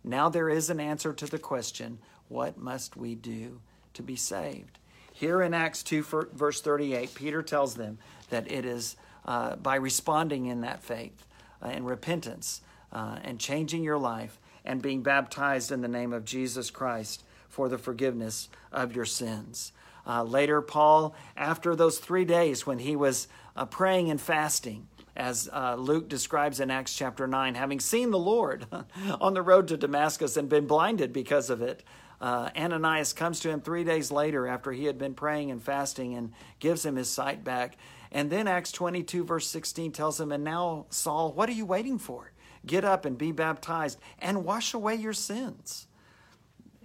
Speaker 1: now there is an answer to the question what must we do to be saved? Here in Acts 2, verse 38, Peter tells them that it is uh, by responding in that faith uh, and repentance uh, and changing your life and being baptized in the name of Jesus Christ for the forgiveness of your sins. Uh, later, Paul, after those three days when he was uh, praying and fasting, as uh, Luke describes in Acts chapter 9, having seen the Lord on the road to Damascus and been blinded because of it, uh, Ananias comes to him three days later after he had been praying and fasting and gives him his sight back. And then Acts 22, verse 16 tells him, And now, Saul, what are you waiting for? Get up and be baptized and wash away your sins.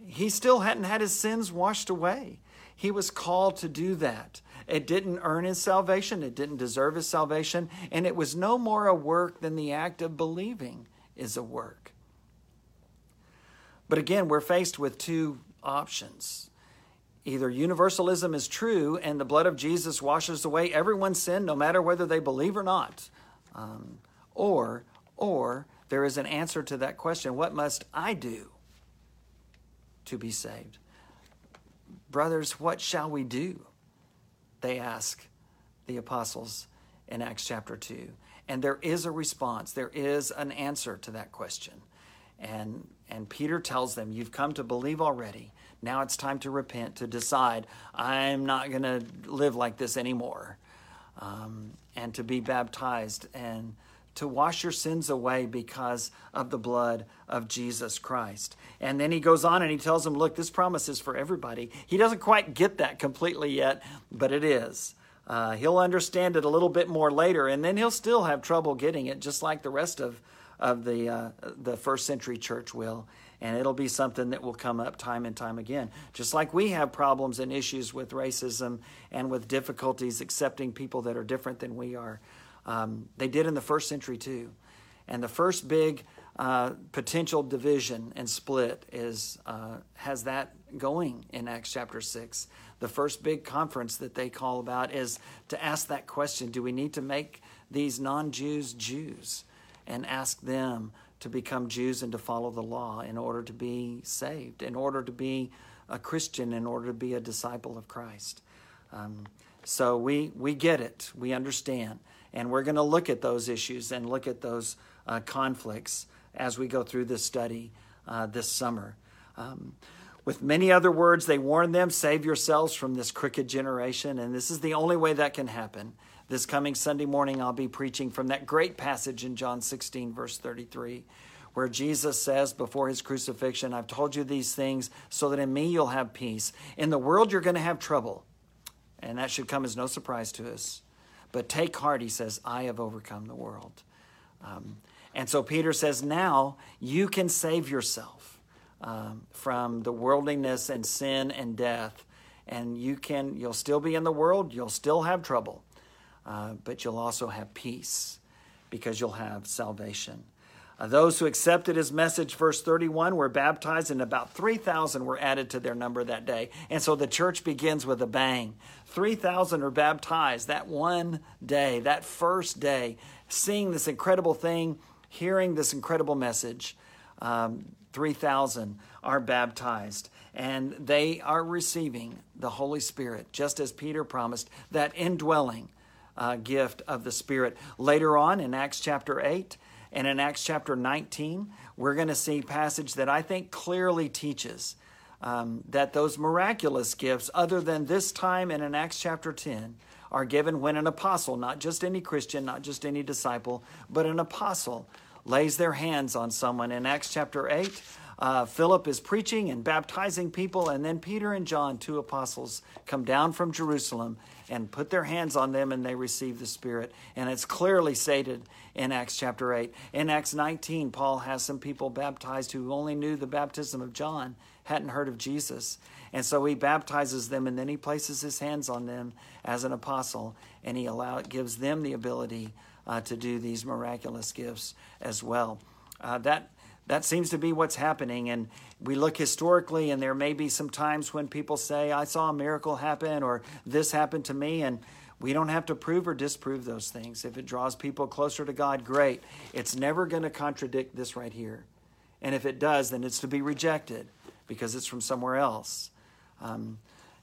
Speaker 1: He still hadn't had his sins washed away. He was called to do that. It didn't earn his salvation, it didn't deserve his salvation, and it was no more a work than the act of believing is a work. But again, we're faced with two options. Either universalism is true and the blood of Jesus washes away everyone's sin, no matter whether they believe or not, um, or or there is an answer to that question: What must I do to be saved? Brothers, what shall we do? They ask the apostles in Acts chapter 2. And there is a response, there is an answer to that question. And, and Peter tells them, You've come to believe already. Now it's time to repent, to decide, I'm not going to live like this anymore. Um, and to be baptized and to wash your sins away because of the blood of Jesus Christ. And then he goes on and he tells them, Look, this promise is for everybody. He doesn't quite get that completely yet, but it is. Uh, he'll understand it a little bit more later, and then he'll still have trouble getting it, just like the rest of, of the, uh, the first century church will. And it'll be something that will come up time and time again. Just like we have problems and issues with racism and with difficulties accepting people that are different than we are. Um, they did in the first century too. And the first big uh, potential division and split is uh, has that going in Acts chapter six. The first big conference that they call about is to ask that question: Do we need to make these non-Jews Jews, and ask them to become Jews and to follow the law in order to be saved, in order to be a Christian, in order to be a disciple of Christ. Um, so we, we get it, we understand, and we're going to look at those issues and look at those uh, conflicts as we go through this study uh, this summer. Um, with many other words, they warn them save yourselves from this crooked generation, and this is the only way that can happen. This coming Sunday morning, I'll be preaching from that great passage in John 16, verse 33, where Jesus says before his crucifixion, I've told you these things so that in me you'll have peace. In the world, you're going to have trouble. And that should come as no surprise to us. But take heart, he says, I have overcome the world. Um, and so Peter says, now you can save yourself um, from the worldliness and sin and death. And you can, you'll still be in the world, you'll still have trouble uh, but you'll also have peace because you'll have salvation. Uh, those who accepted his message, verse 31, were baptized, and about 3,000 were added to their number that day. And so the church begins with a bang. 3,000 are baptized that one day, that first day, seeing this incredible thing, hearing this incredible message. Um, 3,000 are baptized, and they are receiving the Holy Spirit, just as Peter promised, that indwelling uh, gift of the Spirit. Later on in Acts chapter 8 and in Acts chapter 19, we're going to see passage that I think clearly teaches um, that those miraculous gifts, other than this time and in Acts chapter 10, are given when an apostle, not just any Christian, not just any disciple, but an apostle, lays their hands on someone. In Acts chapter 8, uh, Philip is preaching and baptizing people, and then Peter and John, two apostles, come down from Jerusalem and put their hands on them and they receive the Spirit. And it's clearly stated in Acts chapter 8. In Acts 19, Paul has some people baptized who only knew the baptism of John, hadn't heard of Jesus. And so he baptizes them and then he places his hands on them as an apostle and he allow, gives them the ability uh, to do these miraculous gifts as well. Uh, that that seems to be what's happening. And we look historically, and there may be some times when people say, I saw a miracle happen, or this happened to me. And we don't have to prove or disprove those things. If it draws people closer to God, great. It's never going to contradict this right here. And if it does, then it's to be rejected because it's from somewhere else. Um,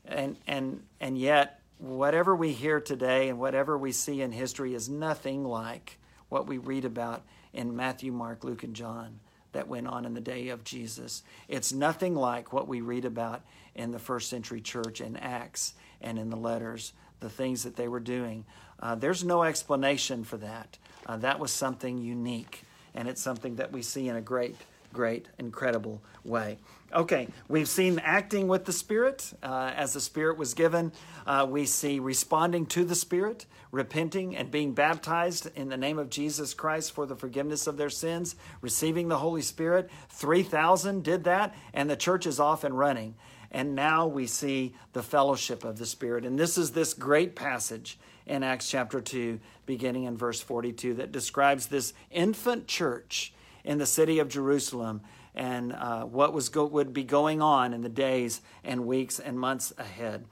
Speaker 1: and, and, and yet, whatever we hear today and whatever we see in history is nothing like what we read about in Matthew, Mark, Luke, and John that went on in the day of Jesus. It's nothing like what we read about in the first century church in Acts and in the letters, the things that they were doing. Uh, there's no explanation for that. Uh, that was something unique, and it's something that we see in a great, great, incredible way. Okay, we've seen acting with the Spirit uh, as the Spirit was given. Uh, we see responding to the Spirit, repenting and being baptized in the name of Jesus Christ for the forgiveness of their sins, receiving the Holy Spirit. 3,000 did that, and the church is off and running. And now we see the fellowship of the Spirit. And this is this great passage in Acts chapter 2, beginning in verse 42, that describes this infant church in the city of Jerusalem and uh, what was go- would be going on in the days and weeks and months ahead.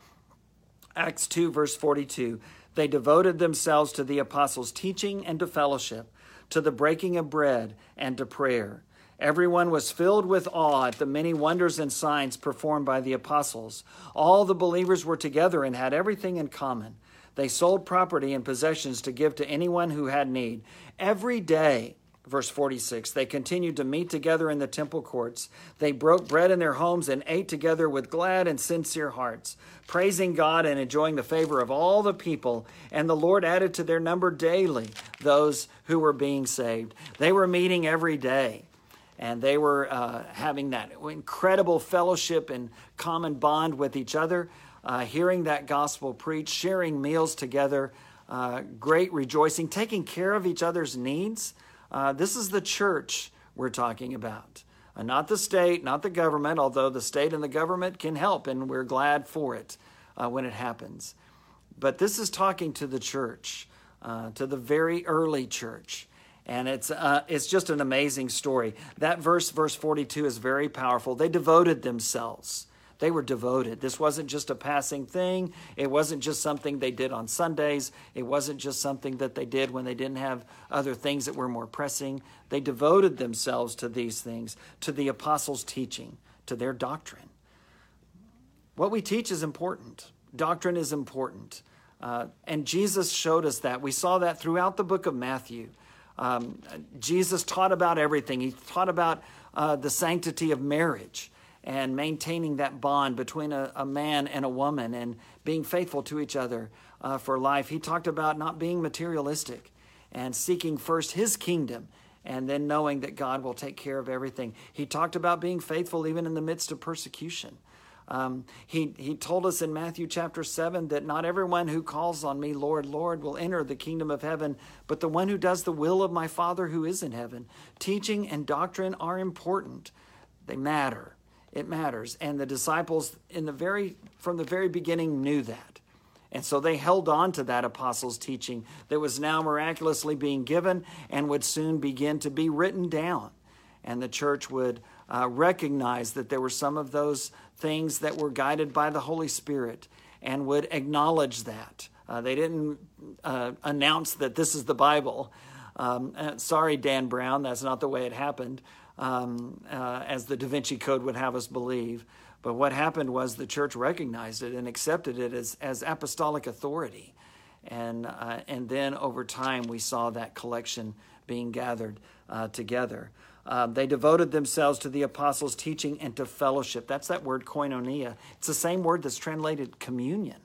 Speaker 1: Acts 2, verse 42 they devoted themselves to the apostles' teaching and to fellowship, to the breaking of bread and to prayer. Everyone was filled with awe at the many wonders and signs performed by the apostles. All the believers were together and had everything in common. They sold property and possessions to give to anyone who had need. Every day, Verse 46 They continued to meet together in the temple courts. They broke bread in their homes and ate together with glad and sincere hearts, praising God and enjoying the favor of all the people. And the Lord added to their number daily those who were being saved. They were meeting every day. And they were uh, having that incredible fellowship and common bond with each other, uh, hearing that gospel preached, sharing meals together, uh, great rejoicing, taking care of each other's needs. Uh, this is the church we're talking about, uh, not the state, not the government, although the state and the government can help, and we're glad for it uh, when it happens. But this is talking to the church, uh, to the very early church. And it's, uh, it's just an amazing story. That verse, verse 42, is very powerful. They devoted themselves They were devoted. This wasn't just a passing thing. It wasn't just something they did on Sundays. It wasn't just something that they did when they didn't have other things that were more pressing. They devoted themselves to these things, to the apostles' teaching, to their doctrine. What we teach is important. Doctrine is important. Uh, and Jesus showed us that. We saw that throughout the book of Matthew. Um, Jesus taught about everything. He taught about uh, the sanctity of marriage and maintaining that bond between a, a man and a woman and being faithful to each other uh, for life. He talked about not being materialistic and seeking first his kingdom and then knowing that God will take care of everything. He talked about being faithful even in the midst of persecution. Um, he, he told us in Matthew chapter 7 that not everyone who calls on me, Lord, Lord, will enter the kingdom of heaven, but the one who does the will of my Father who is in heaven. Teaching and doctrine are important, they matter it matters. And the disciples in the very from the very beginning knew that. And so they held on to that apostles' teaching that was now miraculously being given and would soon begin to be written down. And the church would uh, recognize that there were some of those things that were guided by the Holy Spirit and would acknowledge that. Uh, they didn't uh, announce that this is the Bible. Um, uh, sorry, Dan Brown, that's not the way it happened um, uh, as the Da Vinci Code would have us believe. But what happened was the church recognized it and accepted it as, as apostolic authority. And, uh, and then over time, we saw that collection being gathered uh, together. Um, they devoted themselves to the apostles' teaching and to fellowship. That's that word koinonia. It's the same word that's translated communion,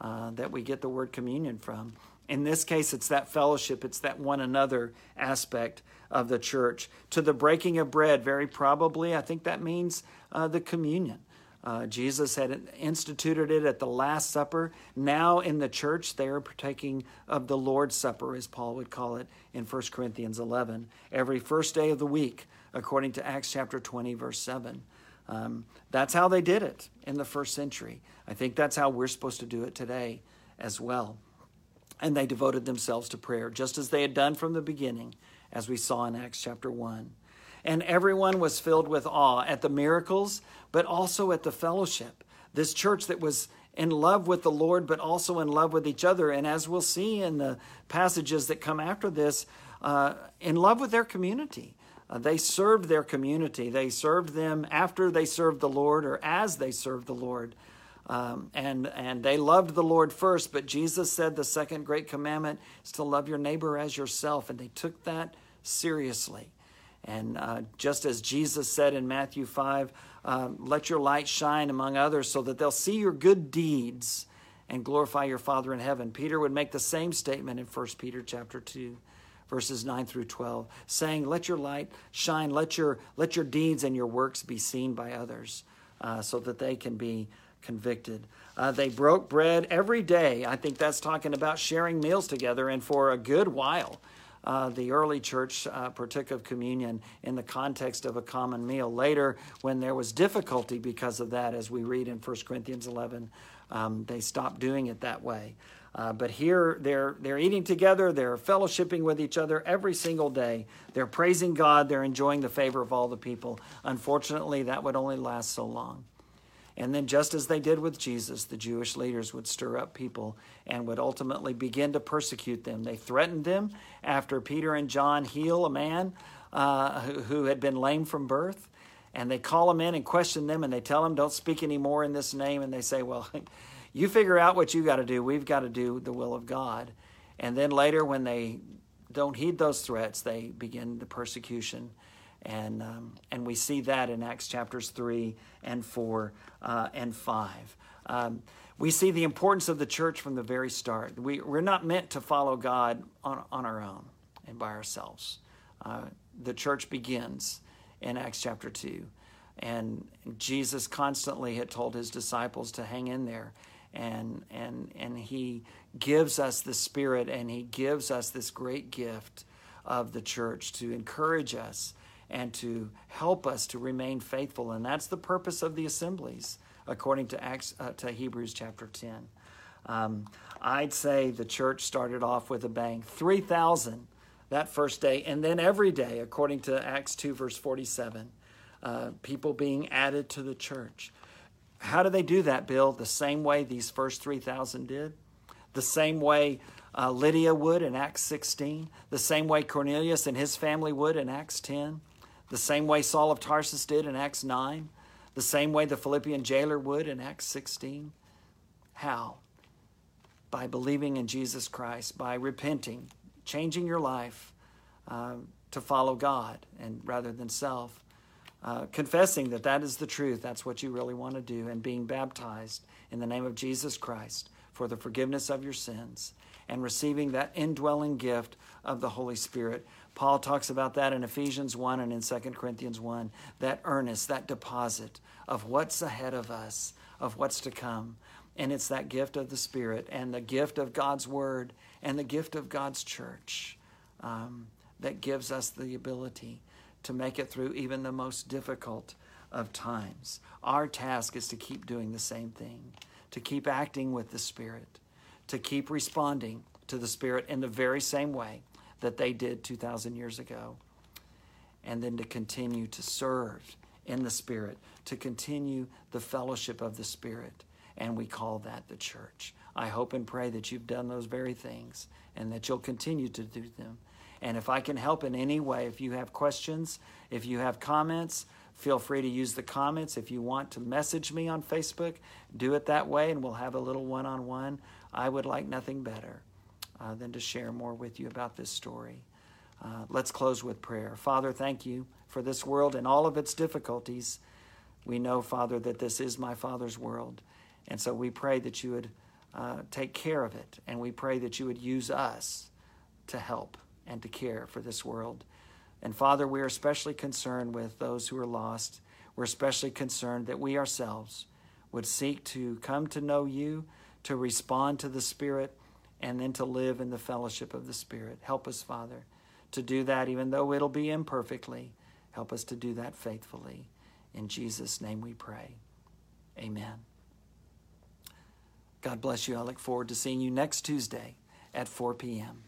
Speaker 1: uh, that we get the word communion from. In this case, it's that fellowship, it's that one another aspect of the church. To the breaking of bread, very probably, I think that means uh, the communion. Uh, Jesus had instituted it at the Last Supper. Now in the church, they are partaking of the Lord's Supper, as Paul would call it in 1 Corinthians 11, every first day of the week, according to Acts chapter 20, verse 7. Um, that's how they did it in the first century. I think that's how we're supposed to do it today as well. And they devoted themselves to prayer, just as they had done from the beginning as we saw in Acts chapter 1. And everyone was filled with awe at the miracles, but also at the fellowship. This church that was in love with the Lord, but also in love with each other. And as we'll see in the passages that come after this, uh, in love with their community. Uh, they served their community. They served them after they served the Lord or as they served the Lord. Um, and, and they loved the Lord first, but Jesus said the second great commandment is to love your neighbor as yourself. And they took that seriously. And uh, just as Jesus said in Matthew 5, um, let your light shine among others so that they'll see your good deeds and glorify your Father in heaven. Peter would make the same statement in 1 Peter chapter 2 verses 9 through 12 saying let your light shine let your let your deeds and your works be seen by others uh, so that they can be convicted. Uh, they broke bread every day. I think that's talking about sharing meals together. And for a good while, uh, the early church uh, partook of communion in the context of a common meal. Later, when there was difficulty because of that, as we read in 1 Corinthians 11, um, they stopped doing it that way. Uh, but here they're they're eating together, they're fellowshipping with each other every single day. They're praising God, they're enjoying the favor of all the people. Unfortunately, that would only last so long. And then, just as they did with Jesus, the Jewish leaders would stir up people and would ultimately begin to persecute them. They threatened them after Peter and John heal a man uh, who, who had been lame from birth. And they call them in and question them, and they tell them, Don't speak anymore in this name. And they say, Well, you figure out what you got to do. We've got to do the will of God. And then later, when they don't heed those threats, they begin the persecution and, um, and we see that in Acts chapters 3 and 4 uh, and 5. Um, we see the importance of the church from the very start. We, we're not meant to follow God on, on our own and by ourselves. Uh, the church begins in Acts chapter 2. And Jesus constantly had told his disciples to hang in there. And, and, and he gives us the Spirit and he gives us this great gift of the church to encourage us and to help us to remain faithful. And that's the purpose of the assemblies, according to, Acts, uh, to Hebrews chapter 10. Um, I'd say the church started off with a bang 3,000 that first day, and then every day, according to Acts 2, verse 47, uh, people being added to the church. How do they do that, Bill? The same way these first 3,000 did? The same way uh, Lydia would in Acts 16? The same way Cornelius and his family would in Acts 10? The same way Saul of Tarsus did in Acts 9? The same way the Philippian jailer would in Acts 16? How? By believing in Jesus Christ, by repenting, changing your life um, to follow God and rather than self uh, confessing that that is the truth, that's what you really want to do, and being baptized in the name of Jesus Christ for the forgiveness of your sins, and receiving that indwelling gift of the Holy Spirit. Paul talks about that in Ephesians 1 and in 2 Corinthians 1 that earnest, that deposit of what's ahead of us, of what's to come. And it's that gift of the Spirit and the gift of God's Word and the gift of God's church um, that gives us the ability to make it through even the most difficult of times. Our task is to keep doing the same thing, to keep acting with the Spirit, to keep responding to the Spirit in the very same way that they did 2,000 years ago, and then to continue to serve in the Spirit, to continue the fellowship of the Spirit. And we call that the church. I hope and pray that you've done those very things and that you'll continue to do them and if I can help in any way, if you have questions, if you have comments, feel free to use the comments. If you want to message me on Facebook, do it that way and we'll have a little one on one. I would like nothing better uh, than to share more with you about this story. Uh, let's close with prayer. Father, thank you for this world and all of its difficulties. We know, Father, that this is my Father's world. And so we pray that you would uh, take care of it. And we pray that you would use us to help and to care for this world. And Father, we are especially concerned with those who are lost. We're especially concerned that we ourselves would seek to come to know you, to respond to the Spirit, and then to live in the fellowship of the Spirit. Help us, Father, to do that, even though it'll be imperfectly. Help us to do that faithfully. In Jesus' name we pray. Amen. God bless you. I look forward to seeing you next Tuesday at 4 p.m.